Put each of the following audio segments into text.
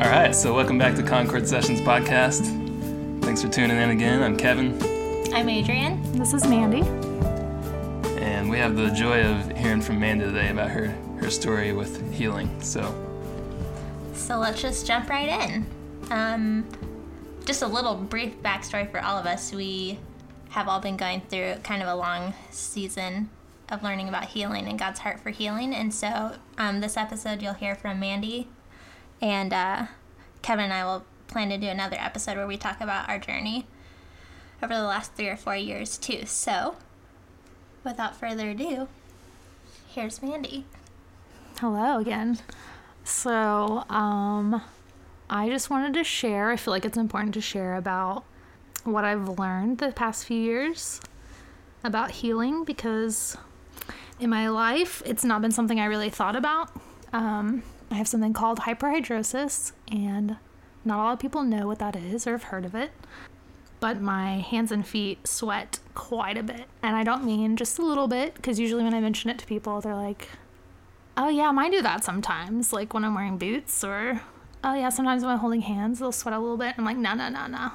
All right, so welcome back to Concord Sessions podcast. Thanks for tuning in again. I'm Kevin, I'm Adrian. This is Mandy. and we have the joy of hearing from Mandy today about her her story with healing. So, So let's just jump right in. Um, just a little brief backstory for all of us. We have all been going through kind of a long season of learning about healing and God's heart for healing. And so um, this episode, you'll hear from Mandy, and uh, Kevin and I will plan to do another episode where we talk about our journey over the last three or four years, too. So without further ado, here's Mandy. Hello again. So, um, I just wanted to share. I feel like it's important to share about what I've learned the past few years about healing because in my life, it's not been something I really thought about. Um, I have something called hyperhidrosis, and not a lot of people know what that is or have heard of it. But my hands and feet sweat quite a bit. And I don't mean just a little bit, because usually when I mention it to people, they're like, oh yeah, mine do that sometimes, like when I'm wearing boots, or oh yeah, sometimes when I'm holding hands, they'll sweat a little bit. I'm like, no, no, no, no.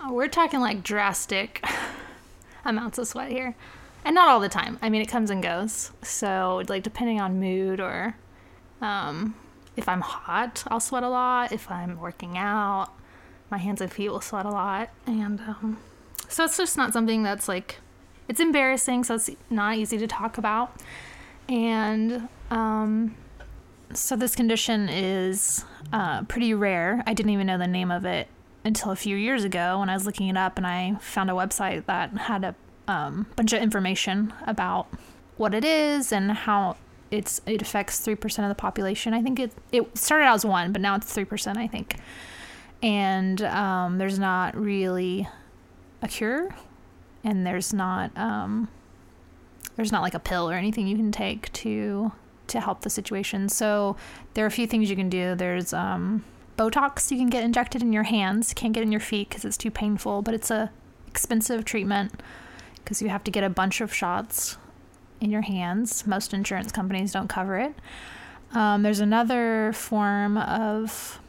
Uh, We're talking like drastic amounts of sweat here. And not all the time. I mean, it comes and goes. So, like, depending on mood or um, if I'm hot, I'll sweat a lot. If I'm working out, my hands and feet will sweat a lot. And um, so it's just not something that's like, it's embarrassing. So it's not easy to talk about. And um, so this condition is uh, pretty rare. I didn't even know the name of it until a few years ago when I was looking it up, and I found a website that had a um, bunch of information about what it is and how it's it affects three percent of the population. I think it it started out as one, but now it's three percent. I think, and um, there's not really a cure, and there's not um, there's not like a pill or anything you can take to to help the situation. So there are a few things you can do. There's um, Botox you can get injected in your hands. Can't get in your feet because it's too painful, but it's a expensive treatment because you have to get a bunch of shots in your hands. Most insurance companies don't cover it. Um, there's another form of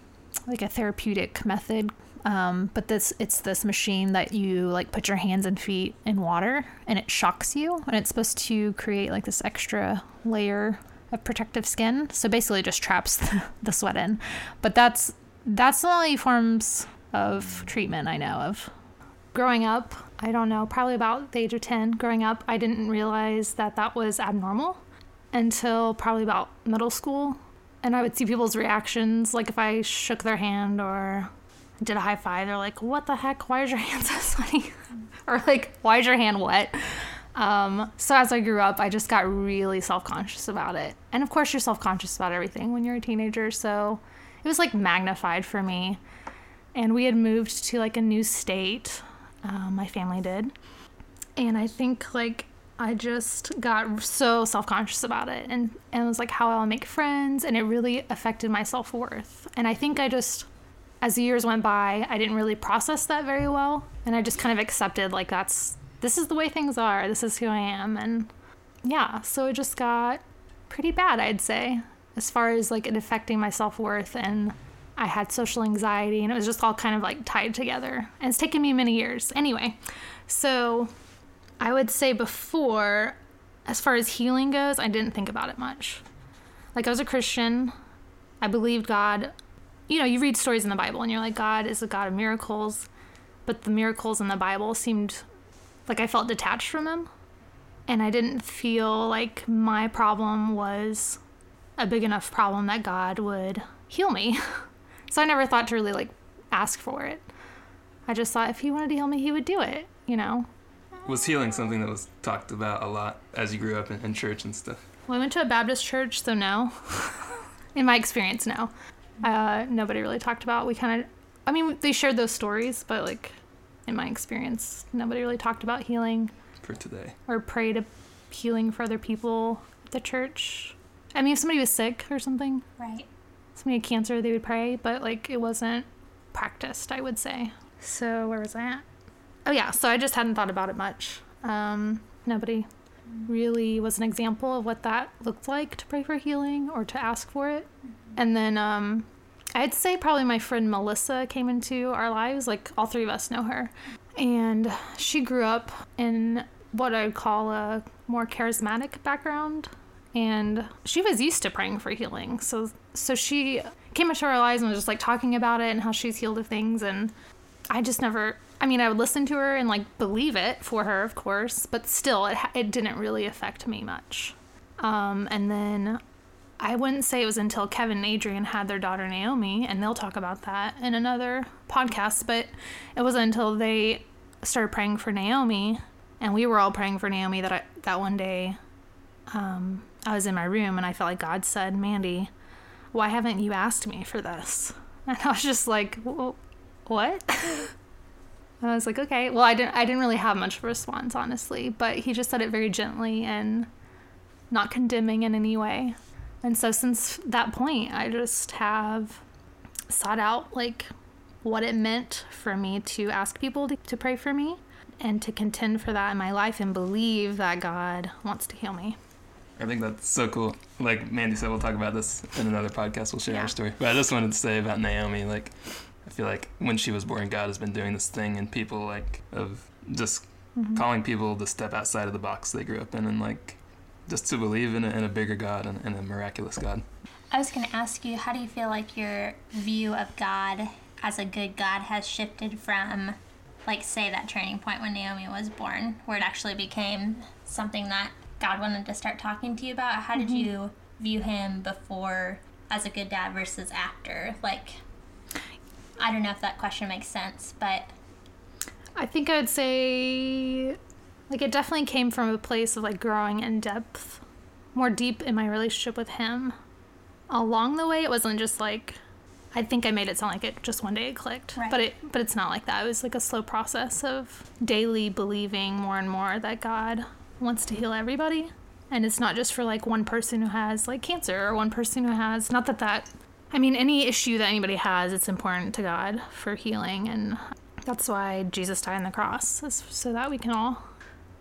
like a therapeutic method um, but this it's this machine that you like put your hands and feet in water and it shocks you and it's supposed to create like this extra layer of protective skin so basically just traps the, the sweat in but that's that's the only forms of treatment i know of growing up i don't know probably about the age of 10 growing up i didn't realize that that was abnormal until probably about middle school. And i would see people's reactions like if i shook their hand or did a high five they're like what the heck? Why is your hand so sweaty or like why is your hand wet? Um, so as i grew up i just got really self-conscious about it. And of course you're self-conscious about everything when you're a teenager so it was like magnified for me. And we had moved to like a new state um, my family did. And i think like i just got so self-conscious about it and, and it was like how i'll make friends and it really affected my self-worth. And i think i just as the years went by i didn't really process that very well and i just kind of accepted like that's this is the way things are this is who i am and yeah so it just got pretty bad i'd say as far as like it affecting my self-worth and i had social anxiety and it was just all kind of like tied together. And it's taken me many years. Anyway so i would say before as far as healing goes i didn't think about it much. Like i was a christian. I believed god. You know you read stories in the bible and you're like god is a god of miracles but the miracles in the bible seemed like i felt detached from him and i didn't feel like my problem was a big enough problem that God would heal me. so I never thought to really like ask for it. I just thought if he wanted to heal me, he would do it, you know? was healing something that was talked about a lot as you grew up in, in church and stuff? Well, I went to a Baptist church, so no. in my experience, no. Uh, nobody really talked about. We kind of, I mean, they shared those stories, but like in my experience, nobody really talked about healing For today, or prayed a healing for other people at the church. I mean, if somebody was sick or something, Right. Somebody had cancer, they would pray, but like it wasn't practiced, I would say. So where was I at? Oh yeah, so I just hadn't thought about it much. Um, nobody really was an example of what that looked like to pray for healing or to ask for it. And then um, I'd say probably my friend Melissa came into our lives. Like all three of us know her. And she grew up in what I'd call a more charismatic background. And she was used to praying for healing. So so she came into our lives and was just like talking about it and how she's healed of things and I just never I mean, I would listen to her and like believe it for her, of course, but still, it, it didn't really affect me much. Um, and then I wouldn't say it was until Kevin and Adrian had their daughter Naomi, and they'll talk about that in another podcast, but it wasn't until they started praying for Naomi, and we were all praying for Naomi that I, that one day um, I was in my room and I felt like God said, Mandy, why haven't you asked me for this? And I was just like, what? And I was like, okay. Well, I didn't. I didn't really have much of a response, honestly. But he just said it very gently and not condemning in any way. And so since that point, I just have sought out like what it meant for me to ask people to, to pray for me and to contend for that in my life and believe that God wants to heal me. I think that's so cool. Like Mandy said, we'll talk about this in another podcast. We'll share Yeah. our story. But I just wanted to say about Naomi, like, I feel like when she was born, God has been doing this thing, and people like of just mm-hmm. calling people to step outside of the box they grew up in, and like just to believe in a, in a bigger God and, and a miraculous God. I was going to ask you, how do you feel like your view of God as a good God has shifted from, like, say, that turning point when Naomi was born, where it actually became something that God wanted to start talking to you about? How did mm-hmm. you view him before as a good dad versus after? Like, I don't know if that question makes sense, but I think I would say, like, it definitely came from a place of like growing in depth, more deep in my relationship with him. Along the way, it wasn't just like, I think I made it sound like it just one day it clicked, Right. but it but it's not like that. It was like a slow process of daily believing more and more that God wants to heal everybody, and it's not just for like one person who has like cancer or one person who has not that that. I mean, any issue that anybody has, it's important to God for healing, and that's why Jesus died on the cross, is so that we can all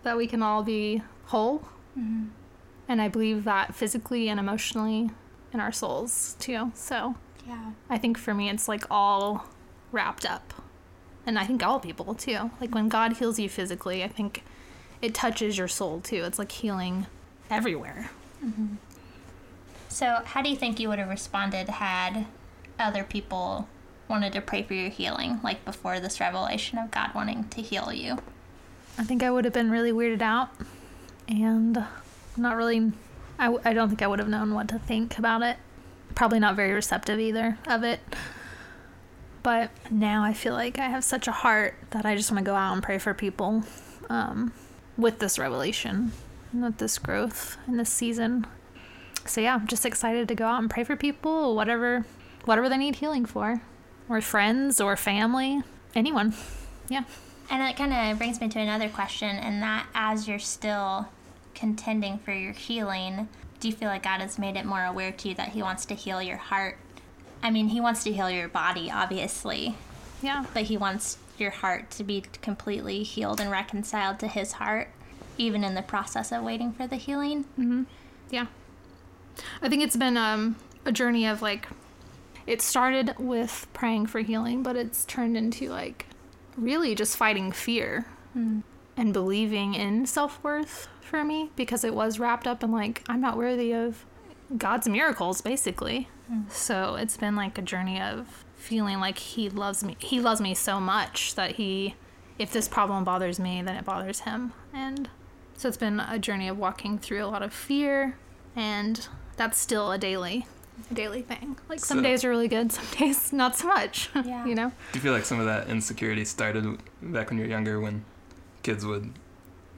that we can all be whole. Mm-hmm. And I believe that physically and emotionally in our souls too. So yeah. I think for me, it's like all wrapped up, and I think all people too. Like when God heals you physically, I think it touches your soul too. It's like healing everywhere. So, how do you think you would have responded had other people wanted to pray for your healing, like before this revelation of God wanting to heal you? I think I would have been really weirded out and not really, I don't think I would have known what to think about it. Probably not very receptive either of it. But now I feel like I have such a heart that I just want to go out and pray for people um, with this revelation and with this growth in this season. So yeah, I'm just excited to go out and pray for people, whatever, whatever they need healing for, or friends or family, anyone. Yeah. And that kind of brings me to another question, and that as you're still contending for your healing, do you feel like God has made it more aware to you that He wants to heal your heart? I mean, He wants to heal your body, obviously, Yeah. but He wants your heart to be completely healed and reconciled to His heart, even in the process of waiting for the healing. Mm-hmm. Yeah. I think it's been um, a journey of like, it started with praying for healing, but it's turned into like really just fighting fear hmm. and believing in self worth for me because it was wrapped up in like, I'm not worthy of God's miracles, basically. Hmm. So it's been like a journey of feeling like He loves me. He loves me so much that He, if this problem bothers me, then it bothers Him. And so it's been a journey of walking through a lot of fear, and that's still a daily, a daily thing. Like some So- days are really good, some days not so much. Yeah. you know. Do you feel like some of that insecurity started back when you were younger, when kids would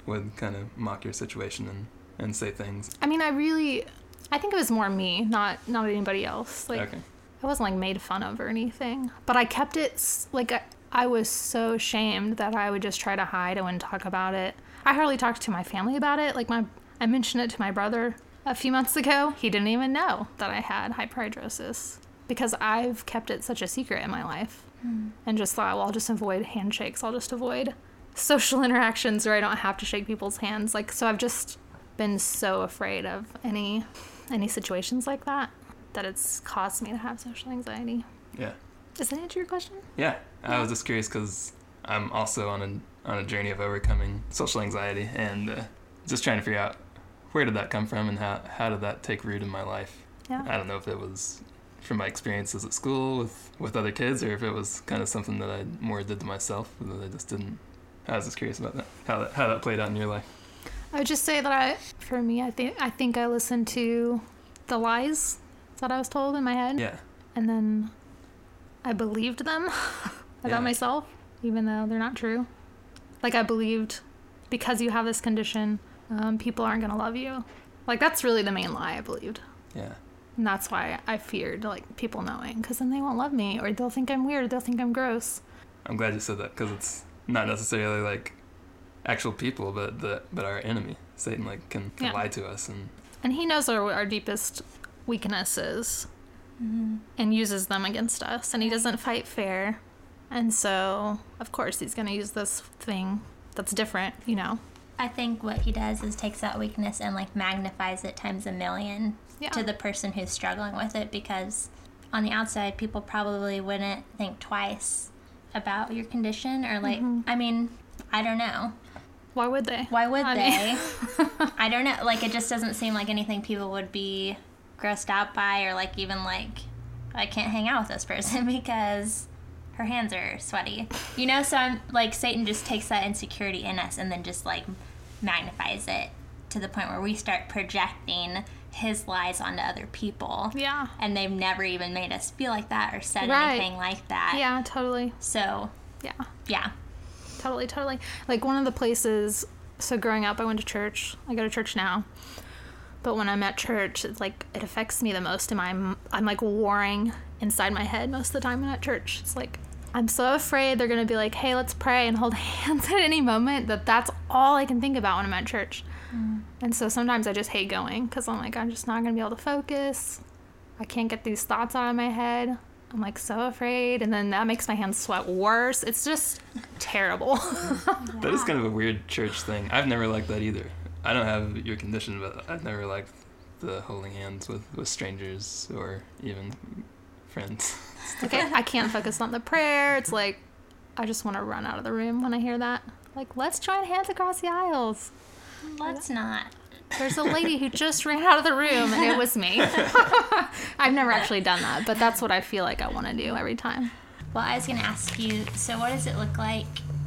would kind of mock your situation and, and say things? I mean, I really, I think it was more me, not not anybody else. Like okay. I wasn't like made fun of or anything, but I kept it like I, I was so ashamed that I would just try to hide. I wouldn't talk about it. I hardly talked to my family about it. Like my, I mentioned it to my brother a few months ago. He didn't even know that I had hyperhidrosis because I've kept it such a secret in my life, hmm. and just thought, well, I'll just avoid handshakes. I'll just avoid social interactions where I don't have to shake people's hands. Like so, I've just been so afraid of any any situations like that that it's caused me to have social anxiety. Yeah. Does that answer your question? Yeah, I was just curious because I'm also on a on a journey of overcoming social anxiety and uh, just trying to figure out where did that come from and how how did that take root in my life. Yeah. I don't know if it was from my experiences at school with with other kids or if it was kind of something that I more did to myself that I just didn't. I was just curious about that how that how that played out in your life. I would just say that I, for me, I think I think I listened to the lies that I was told in my head, Yeah. and then I believed them about Yeah. myself, even though they're not true. Like I believed because you have this condition, um, people aren't gonna love you. Like that's really the main lie I believed, Yeah. and that's why I feared like people knowing, because then they won't love me, or they'll think I'm weird, they'll think I'm gross. I'm glad you said that because it's not necessarily like actual people, but the but our enemy, Satan, like can, can Yeah. lie to us and And he knows our, our deepest weaknesses mm-hmm. and uses them against us. And he doesn't fight fair. And so, of course, he's going to use this thing that's different, you know? I think what he does is takes that weakness and like magnifies it times a million Yeah. to the person who's struggling with it because on the outside people probably wouldn't think twice about your condition or like mm-hmm. I mean, I don't know. Why would they? Why would I they? mean- I don't know. Like it just doesn't seem like anything people would be grossed out by or like even like I can't hang out with this person because her hands are sweaty. You know, so I'm like Satan just takes that insecurity in us and then just like magnifies it to the point where we start projecting his lies onto other people. Yeah. And they've never even made us feel like that or said Right. anything like that. Yeah, totally. So, Yeah. yeah. Totally, totally. Like one of the places, so growing up, I went to church. I go to church now. But when I'm at church, it's like it affects me the most. And I'm, I'm like warring inside my head most of the time when I'm at church. It's like, I'm so afraid they're going to be like, hey, let's pray and hold hands at any moment that that's all I can think about when I'm at church. Mm. And so sometimes I just hate going because I'm like, I'm just not going to be able to focus. I can't get these thoughts out of my head. I'm like so afraid. And then that makes my hands sweat worse. It's just terrible. That is kind of a weird church thing. I've never liked that either. I don't have your condition, but I've never liked the holding hands with, with strangers or even friends. Okay, I can't focus on the prayer. It's like I just want to run out of the room when I hear that. Like, let's join hands across the aisles. Let's not. There's a lady who just ran out of the room, and it was me. I've never actually done that, but that's what I feel like I want to do every time. Well, I was going to ask you so, what does it look like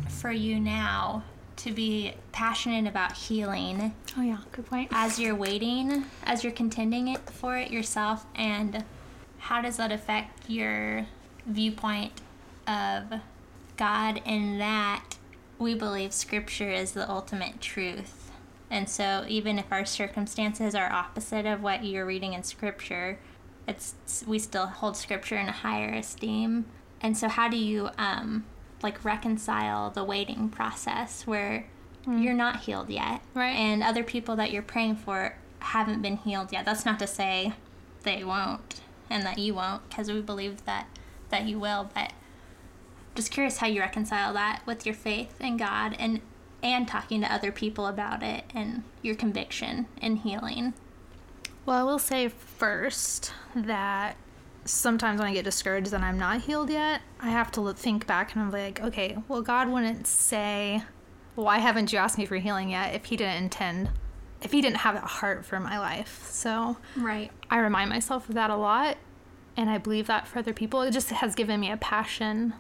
for you now to be passionate about healing Oh yeah, good point. as you're waiting, as you're contending it for it yourself? And how does that affect your viewpoint of God in that we believe Scripture is the ultimate truth? And so, even if our circumstances are opposite of what you're reading in Scripture, it's we still hold Scripture in a higher esteem. And so, how do you um, like reconcile the waiting process where hmm. you're not healed yet, Right. And other people that you're praying for haven't been healed yet. That's not to say they won't and that you won't, because we believe that that you will. But just curious how you reconcile that with your faith in God and and talking to other people about it and your conviction in healing. Well, I will say first that sometimes when I get discouraged that I'm not healed yet, I have to think back and I'm like, okay, well, God wouldn't say, why haven't you asked me for healing yet if He didn't intend, if He didn't have a heart for my life. So Right. I remind myself of that a lot, and I believe that for other people. It just has given me a passion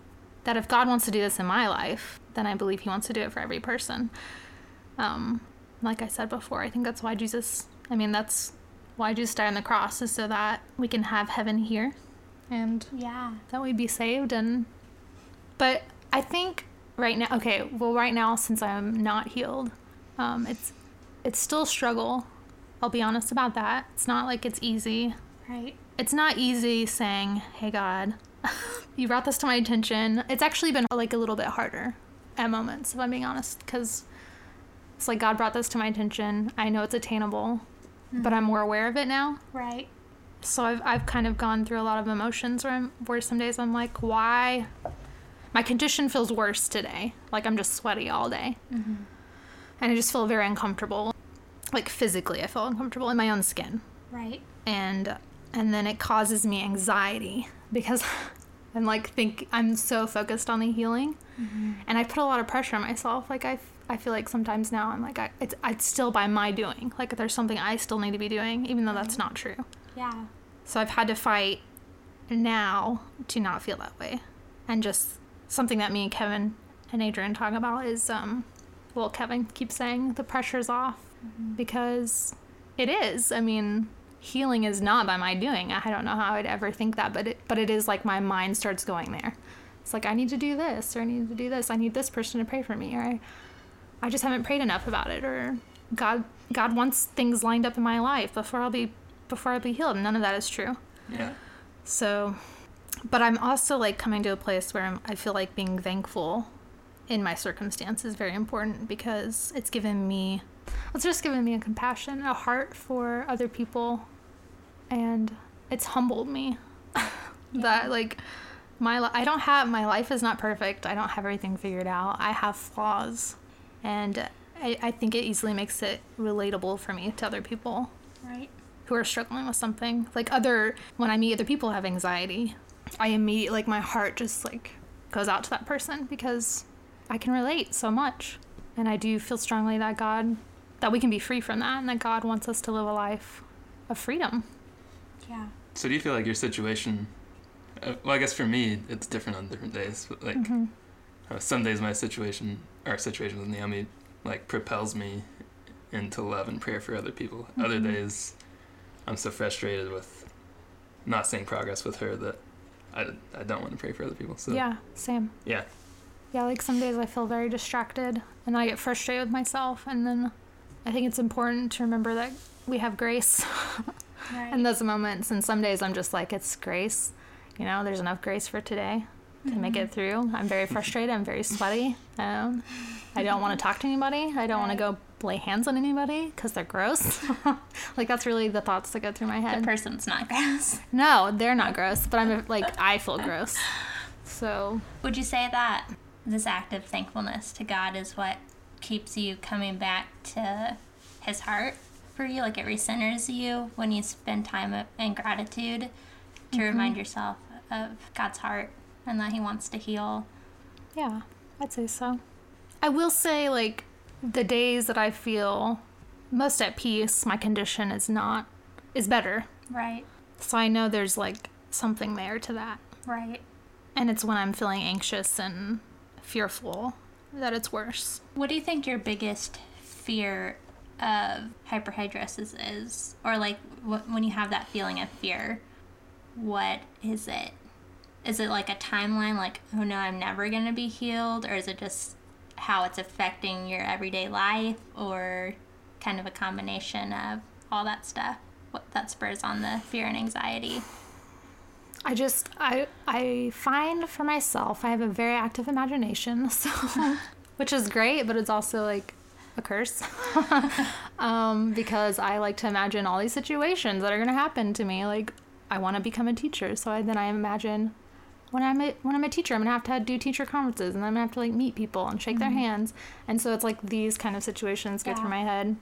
that if God wants to do this in my life, then I believe He wants to do it for every person. Um, like I said before, I think that's why Jesus, I mean, that's why Jesus died on the cross, is so that we can have heaven here and Yeah. that we'd be saved. And, but I think right now, okay, well, right now, since I'm not healed, um, it's, it's still struggle. I'll be honest about that. It's not like it's easy Right. it's not easy saying, "Hey God, you brought this to my attention." It's actually been like a little bit harder at moments, if I'm being honest, because it's like God brought this to my attention. I know it's attainable, but I'm more aware of it now. Right. So I've I've kind of gone through a lot of emotions where I'm, where some days I'm like, "Why?" My condition feels worse today. Like I'm just sweaty all day, mm-hmm. and I just feel very uncomfortable. Like physically, I feel uncomfortable in my own skin Right. and and then it causes me anxiety because and like think I'm so focused on the healing, and I put a lot of pressure on myself. Like I, I feel like sometimes now I'm like I, it's it's still by my doing. Like there's something I still need to be doing, even though that's not true. Yeah. So I've had to fight now to not feel that way, and just something that me and Kevin and Adrian talk about is um, well Kevin keeps saying the pressure's off because it is. I mean, healing is not by my doing. I don't know how I'd ever think that, but it but it is like my mind starts going there. It's like I need to do this or I need to do this. I need this person to pray for me or I, I just haven't prayed enough about it or God God wants things lined up in my life before I'll be before I'll be healed. None of that is true. Yeah. So, but I'm also like coming to a place where I'm, I feel like being thankful in my circumstance is very important because it's given me, it's just given me a compassion, a heart for other people, and it's humbled me. that like my li- I don't have my life is not perfect. I don't have everything figured out. I have flaws, and I, I think it easily makes it relatable for me to other people Right. who are struggling with something. Like other when I meet other people who have anxiety, I immediately like my heart just like goes out to that person because I can relate so much. And I do feel strongly that God that we can be free from that and that God wants us to live a life of freedom. Yeah. So do you feel like your situation? Uh, well, I guess for me, it's different on different days. But like, uh, some days my situation, our situation with Naomi, like propels me into love and prayer for other people. Other days, I'm so frustrated with not seeing progress with her that I, I don't want to pray for other people. So yeah, same. yeah, Yeah, like some days I feel very distracted and I get frustrated with myself and then I think it's important to remember that we have grace Right. in those moments and some days I'm just like it's grace. You know, there's enough grace for today to make it through. I'm very frustrated, I'm very sweaty. Um, I don't want to talk to anybody. I don't want to go lay hands on anybody cuz they're gross. like that's really the thoughts that go through my head. the person's not gross. no, they're not gross, but I'm like I feel gross. So, Would you say that this act of thankfulness to God is what keeps you coming back to His heart for you? Like it recenters you when you spend time in gratitude to mm-hmm. remind yourself of God's heart and that He wants to heal. Yeah, I'd say so. I will say, like, the days that I feel most at peace, my condition is not, is better. Right, So I know there's, like, something there to that. right. And it's when I'm feeling anxious and fearful that it's worse. What do you think your biggest fear of hyperhidrosis is? Or like wh- when you have that feeling of fear, what is it? Is it like a timeline, like, oh no, I'm never going to be healed? Or is it just how it's affecting your everyday life? Or kind of a combination of all that stuff? What that spurs on the fear and anxiety? I just I I find for myself I have a very active imagination, so which is great, but it's also like a curse. um, because I like to imagine all these situations that are gonna happen to me. Like I want to become a teacher, so I, then I imagine when I'm a, when I'm a teacher, I'm gonna have to do teacher conferences, and I'm gonna have to like meet people and shake their hands, and so it's like these kind of situations go Yeah. through my head.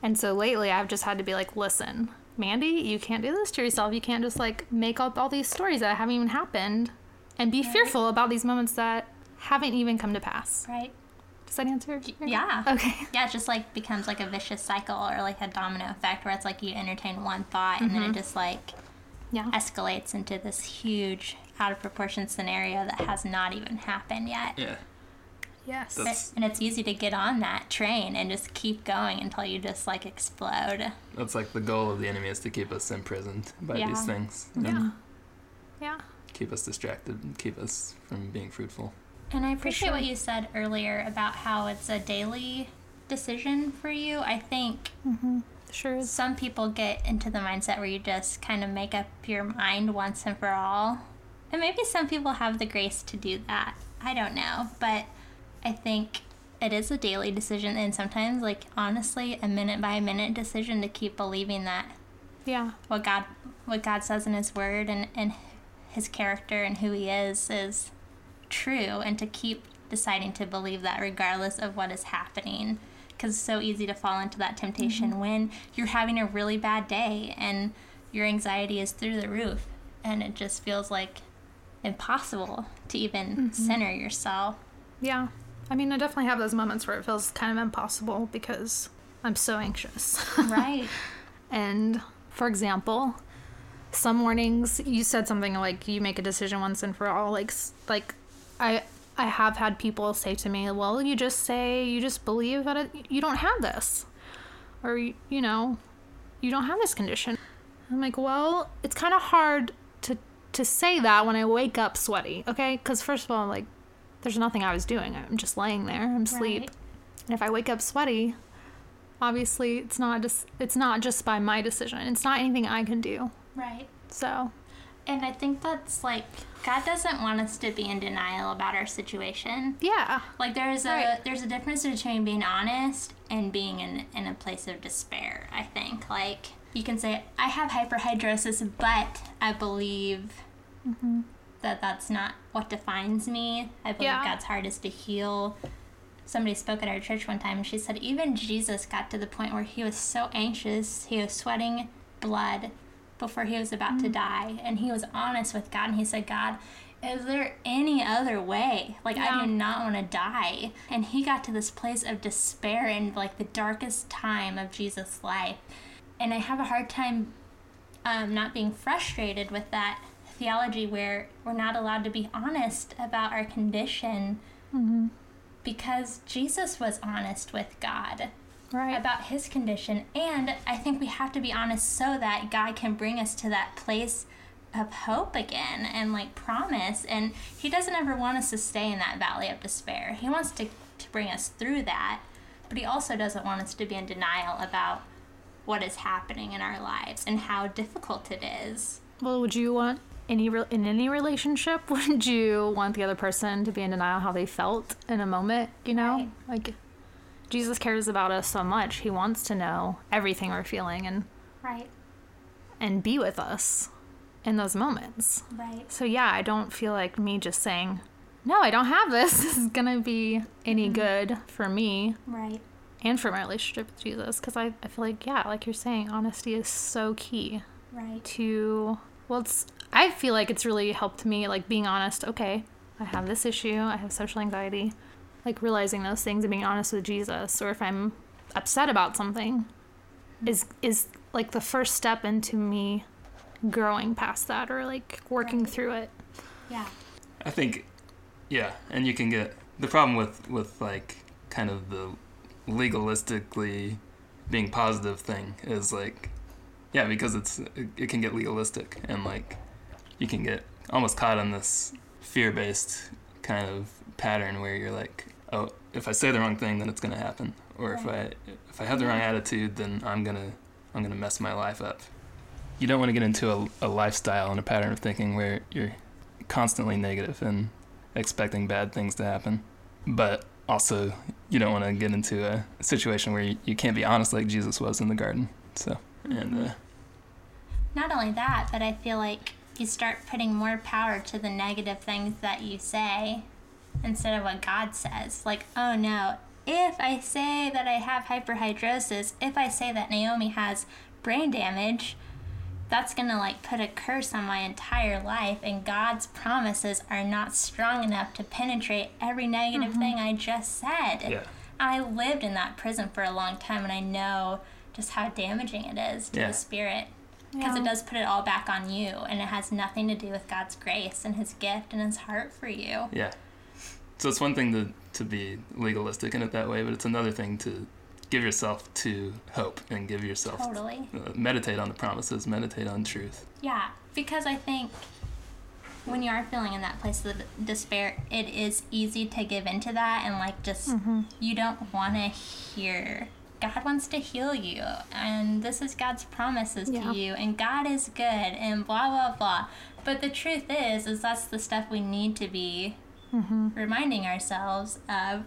And so lately, I've just had to be like, listen, Mandy, you can't do this to yourself. You can't just like make up all these stories that haven't even happened and be fearful about these moments that haven't even come to pass. Right? Does that answer? your- Yeah. Okay. Yeah, it just like becomes like a vicious cycle or like a domino effect where it's like you entertain one thought and then it mm-hmm. just like Yeah. escalates into this huge out of proportion scenario that has not even happened yet. yeah. Yes. That's- And it's easy to get on that train and just keep going until you just like explode. That's like the goal of the enemy is to keep us imprisoned by Yeah. these things Yeah. Yeah. keep us distracted and keep us from being fruitful. And I appreciate what you said earlier about how it's a daily decision for you. I think mm-hmm. Sure is. some people get into the mindset where you just kind of make up your mind once and for all. And maybe some people have the grace to do that. I don't know. But I think it is a daily decision and sometimes like honestly a minute by minute decision to keep believing that Yeah. what God what God says in his word and, and his character and who he is is true and to keep deciding to believe that regardless of what is happening because it's so easy to fall into that temptation when you're having a really bad day and your anxiety is through the roof and it just feels like impossible to even Mm-hmm. center yourself. Yeah. I mean, I definitely have those moments where it feels kind of impossible because I'm so anxious. Right. and for example, some mornings you said something like you make a decision once and for all like like I I have had people say to me, "Well, you just say you just believe that it, you don't have this." Or you you know, you don't have this condition. I'm like, "Well, it's kind of hard to to say that when I wake up sweaty, okay? Cuz first of all, like there's nothing I was doing. I'm just laying there. I'm asleep. Right. And if I wake up sweaty, obviously it's not just it's not just by my decision. It's not anything I can do. Right. So, And I think that's like God doesn't want us to be in denial about our situation. yeah. Like there's a Right. there's a difference between being honest and being in in a place of despair. I think like you can say I have hyperhidrosis, but I believe mm-hmm. That that's not what defines me. I believe Yeah. God's heart is to heal. Somebody spoke at our church one time and she said even Jesus got to the point where he was so anxious, he was sweating blood before he was about to die. And he was honest with God and he said, God, is there any other way? Like, I do not want to die. And he got to this place of despair in like the darkest time of Jesus' life. And I have a hard time um, not being frustrated with that theology where we're not allowed to be honest about our condition mm-hmm. because Jesus was honest with God Right. about his condition. And I think we have to be honest so that God can bring us to that place of hope again and like promise. And he doesn't ever want us to stay in that valley of despair. He wants to, to bring us through that, but he also doesn't want us to be in denial about what is happening in our lives and how difficult it is. well, would you want any re- in any relationship would you want the other person to be in denial how they felt in a moment, you know? Right. Like Jesus cares about us so much. He wants to know everything we're feeling and Right, and be with us in those moments. right, So yeah, I don't feel like me just saying, "No, I don't have this." This is going to be any mm-hmm. good for me right. and for my relationship with Jesus because I, I feel like yeah like you're saying honesty is so key Right. to well it's I feel like it's really helped me like being honest okay I have this issue I have social anxiety like realizing those things and being honest with Jesus or if I'm upset about something is is like the first step into me growing past that or like working Right. through it Yeah. I think, yeah, and you can get the problem with with like kind of the legalistically being positive thing is like, yeah, because it's it, it can get legalistic and like you can get almost caught in this fear based kind of pattern where you're like, oh, if I say the wrong thing, then it's gonna happen, or if I if I have the wrong attitude, then I'm gonna I'm gonna mess my life up. You don't want to get into a, a lifestyle and a pattern of thinking where you're constantly negative and expecting bad things to happen. But also, you don't want to get into a situation where you, you can't be honest like Jesus was in the garden. So, and uh, Not only that, but I feel like you start putting more power to the negative things that you say instead of what God says. Like, oh no, if I say that I have hyperhidrosis, if I say that Naomi has brain damage, that's gonna like put a curse on my entire life, and God's promises are not strong enough to penetrate every negative mm-hmm. thing I just said. yeah, I lived in that prison for a long time, and I know just how damaging it is to Yeah. the spirit because Yeah. it does put it all back on you, and it has nothing to do with God's grace and His gift and His heart for you. yeah. So it's one thing to to be legalistic in it that way, but it's another thing to give yourself to hope and give yourself Totally. uh, meditate on the promises, meditate on truth. Yeah, because I think when you are feeling in that place of despair, it is easy to give into that and like just you don't want to hear. God wants to heal you, and this is God's promises Yeah. to you, and God is good, and blah blah blah. But the truth is, is that's the stuff we need to be mm-hmm. reminding ourselves of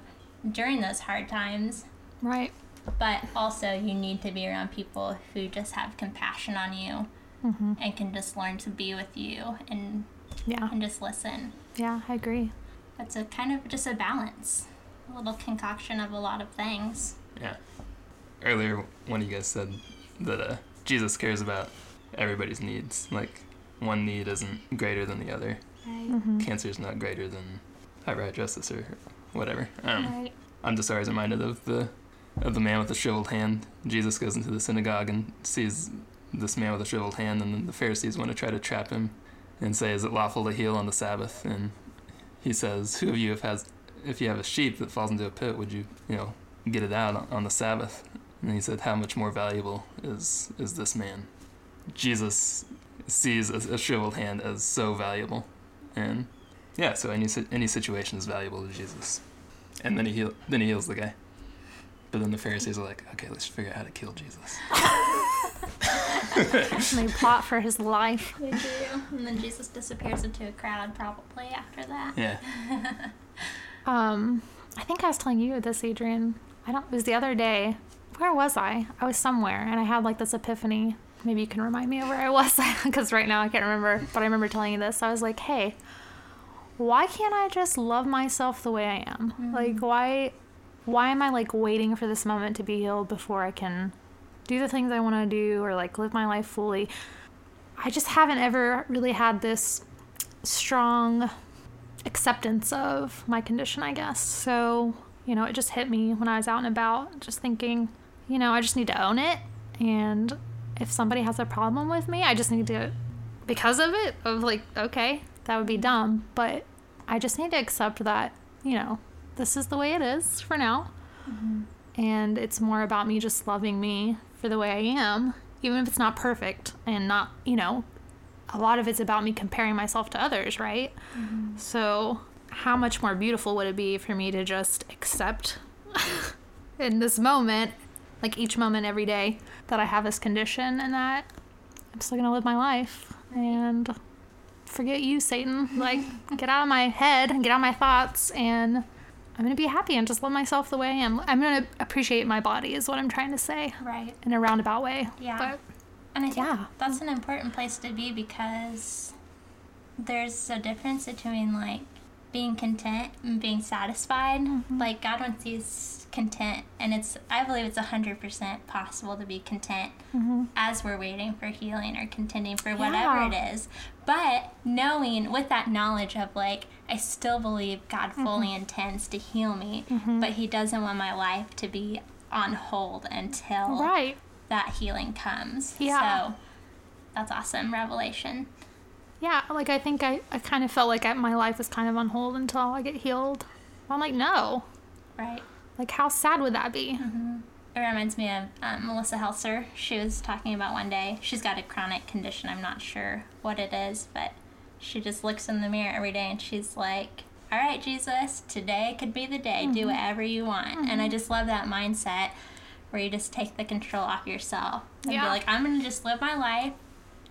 during those hard times. right But also, you need to be around people who just have compassion on you mm-hmm. and can just learn to be with you and yeah and just listen. yeah I agree That's a kind of just a balance, a little concoction of a lot of things. Yeah. Earlier, one of you guys said that uh, Jesus cares about everybody's needs. Like, one need isn't greater than the other. Right. Cancer is not greater than outright justice or whatever. Um, Right. I'm just always reminded of the of the man with the shriveled hand. Jesus goes into the synagogue and sees this man with a shriveled hand, and then the Pharisees want to try to trap him and say, "Is it lawful to heal on the Sabbath?" And he says, "Who of you if has if you have a sheep that falls into a pit, would you you know get it out on- on the Sabbath?" And he said, "How much more valuable is is this man?" Jesus sees a, a shriveled hand as so valuable, and yeah, so any any situation is valuable to Jesus. And then he heal, then he heals the guy. But then the Pharisees are like, okay, let's figure out how to kill Jesus. And they plot for his life. They do. And then Jesus disappears into a crowd probably after that. Yeah. Um, I think I was telling you this, Adrian. I don't. It was the other day. Where was I? I was somewhere, and I had like this epiphany. Maybe you can remind me of where I was, because right now I can't remember. But I remember telling you this. I was like, "Hey, why can't I just love myself the way I am? Mm-hmm. Like, why, why am I like waiting for this moment to be healed before I can do the things I want to do or like live my life fully? I just haven't ever really had this strong acceptance of my condition, I guess. So, you know, it just hit me when I was out and about, just thinking, you know, I just need to own it. And if somebody has a problem with me, I just need to, because of it, of like, okay, that would be dumb. But I just need to accept that, you know, this is the way it is for now. Mm-hmm. And it's more about me just loving me for the way I am, even if it's not perfect and not, you know, a lot of it's about me comparing myself to others, right? Mm-hmm. So, how much more beautiful would it be for me to just accept in this moment, like each moment every day, that I have this condition and that I'm still gonna live my life and forget you, Satan. Like, get out of my head and get out of my thoughts, and I'm gonna be happy and just love myself the way I am. I'm gonna appreciate my body, is what I'm trying to say Right. in a roundabout way. Yeah. But And I think Yeah. that's an important place to be because there's a difference between like being content and being satisfied. Mm-hmm. Like God wants you content, and it's I believe it's hundred percent possible to be content mm-hmm. as we're waiting for healing or contending for whatever Yeah. it is. But knowing with that knowledge of like I still believe God mm-hmm. fully intends to heal me, but He doesn't want my life to be on hold until right. that healing comes. Yeah. So that's awesome. Revelation. Yeah, like I think I, I kind of felt like I, my life was kind of on hold until I get healed. I'm like, no. Right. Like, how sad would that be? Mm-hmm. It reminds me of um, Melissa Helser. She was talking about one day. She's got a chronic condition. I'm not sure what it is, but she just looks in the mirror every day and she's like, All right, Jesus, today could be the day. Do mm-hmm. whatever you want. And I mm-hmm. just love that mindset where you just take the control off yourself and Yeah. be like, I'm going to just live my life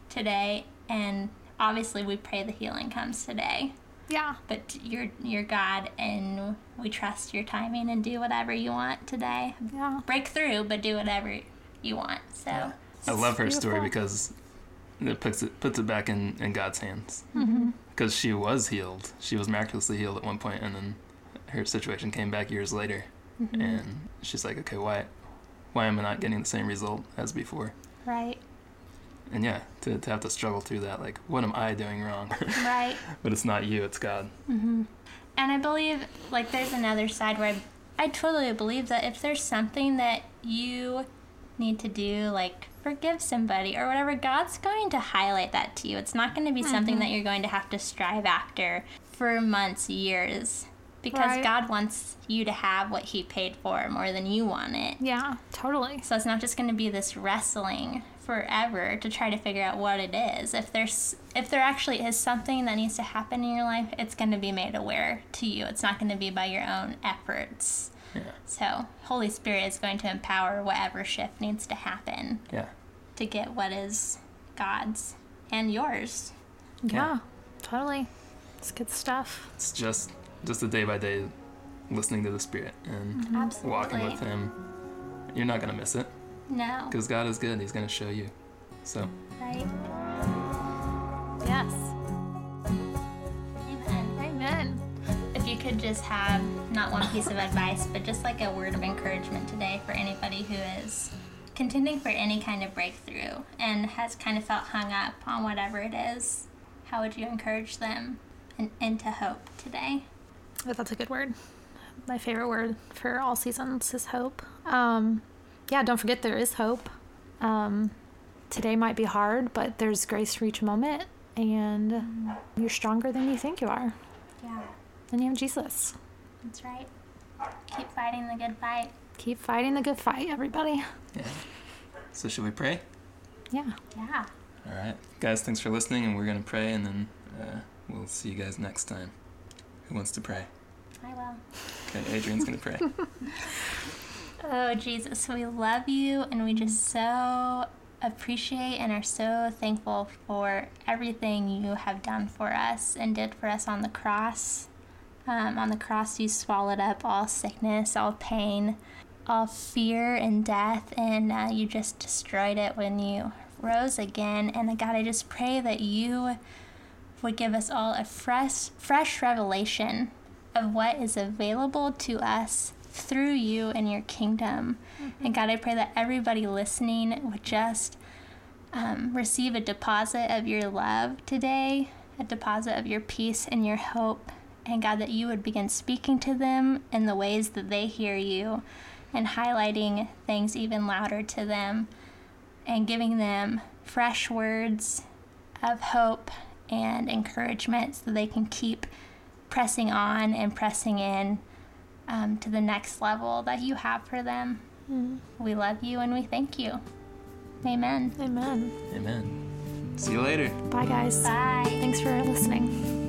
today. And obviously, we pray the healing comes today. Yeah. but you're you're God and we trust your timing and do whatever you want today. Yeah. Break through, but do whatever you want. So I love her story because it puts it puts it back in, in God's hands. Mm-hmm. Because she was healed, she was miraculously healed at one point, and then her situation came back years later, mm-hmm. and she's like, okay, why, why am I not getting the same result as before? right, And yeah, to, to have to struggle through that, like, what am I doing wrong? right. but it's not you, it's God. Mm-hmm. And I believe like there's another side where I, I totally believe that if there's something that you need to do, like forgive somebody or whatever, God's going to highlight that to you. It's not going to be something that you're going to have to strive after for months, years. Because Right. God wants you to have what He paid for more than you want it. Yeah. Totally. So it's not just going to be this wrestling forever to try to figure out what it is. If there's if there actually is something that needs to happen in your life, it's going to be made aware to you. It's not going to be by your own efforts. Yeah. So, Holy Spirit is going to empower whatever shift needs to happen Yeah. to get what is God's and yours. Yeah. Yeah. Totally. It's good stuff. It's just just a day by day listening to the Spirit and Absolutely. walking with Him. You're not gonna miss it No. because God is good. He's gonna show you. So Right? Yes. Amen. Amen. If you could just have not one piece of advice, but just like a word of encouragement today for anybody who is contending for any kind of breakthrough and has kind of felt hung up on whatever it is, how would you encourage them? and into hope today. Oh, that's a good word. My favorite word for all seasons is hope. Um, yeah, don't forget there is hope. Um, today might be hard, but there's grace for each moment, and you're stronger than you think you are. Yeah, And you have Jesus. that's right. Keep fighting the good fight. Keep fighting the good fight, everybody. Yeah. So should we pray? Yeah. Yeah. All right, guys. Thanks for listening, and we're gonna pray, and then uh, we'll see you guys next time. Who wants to pray? I will. Okay, Adrian's gonna pray. Oh, Jesus, we love you and we just so appreciate and are so thankful for everything you have done for us and did for us on the cross. Um, on the cross, you swallowed up all sickness, all pain, all fear and death, and uh, you just destroyed it when you rose again. And uh, God, I just pray that you would give us all a fresh, fresh revelation of what is available to us through you and your kingdom. And God, I pray that everybody listening would just um, receive a deposit of your love today, a deposit of your peace and your hope. And God, that you would begin speaking to them in the ways that they hear you and highlighting things even louder to them and giving them fresh words of hope and encouragement so they can keep pressing on and pressing in um, to the next level that you have for them. We love you and we thank you. Amen. Amen. Amen. See you later. Bye, guys. Bye. Thanks for listening.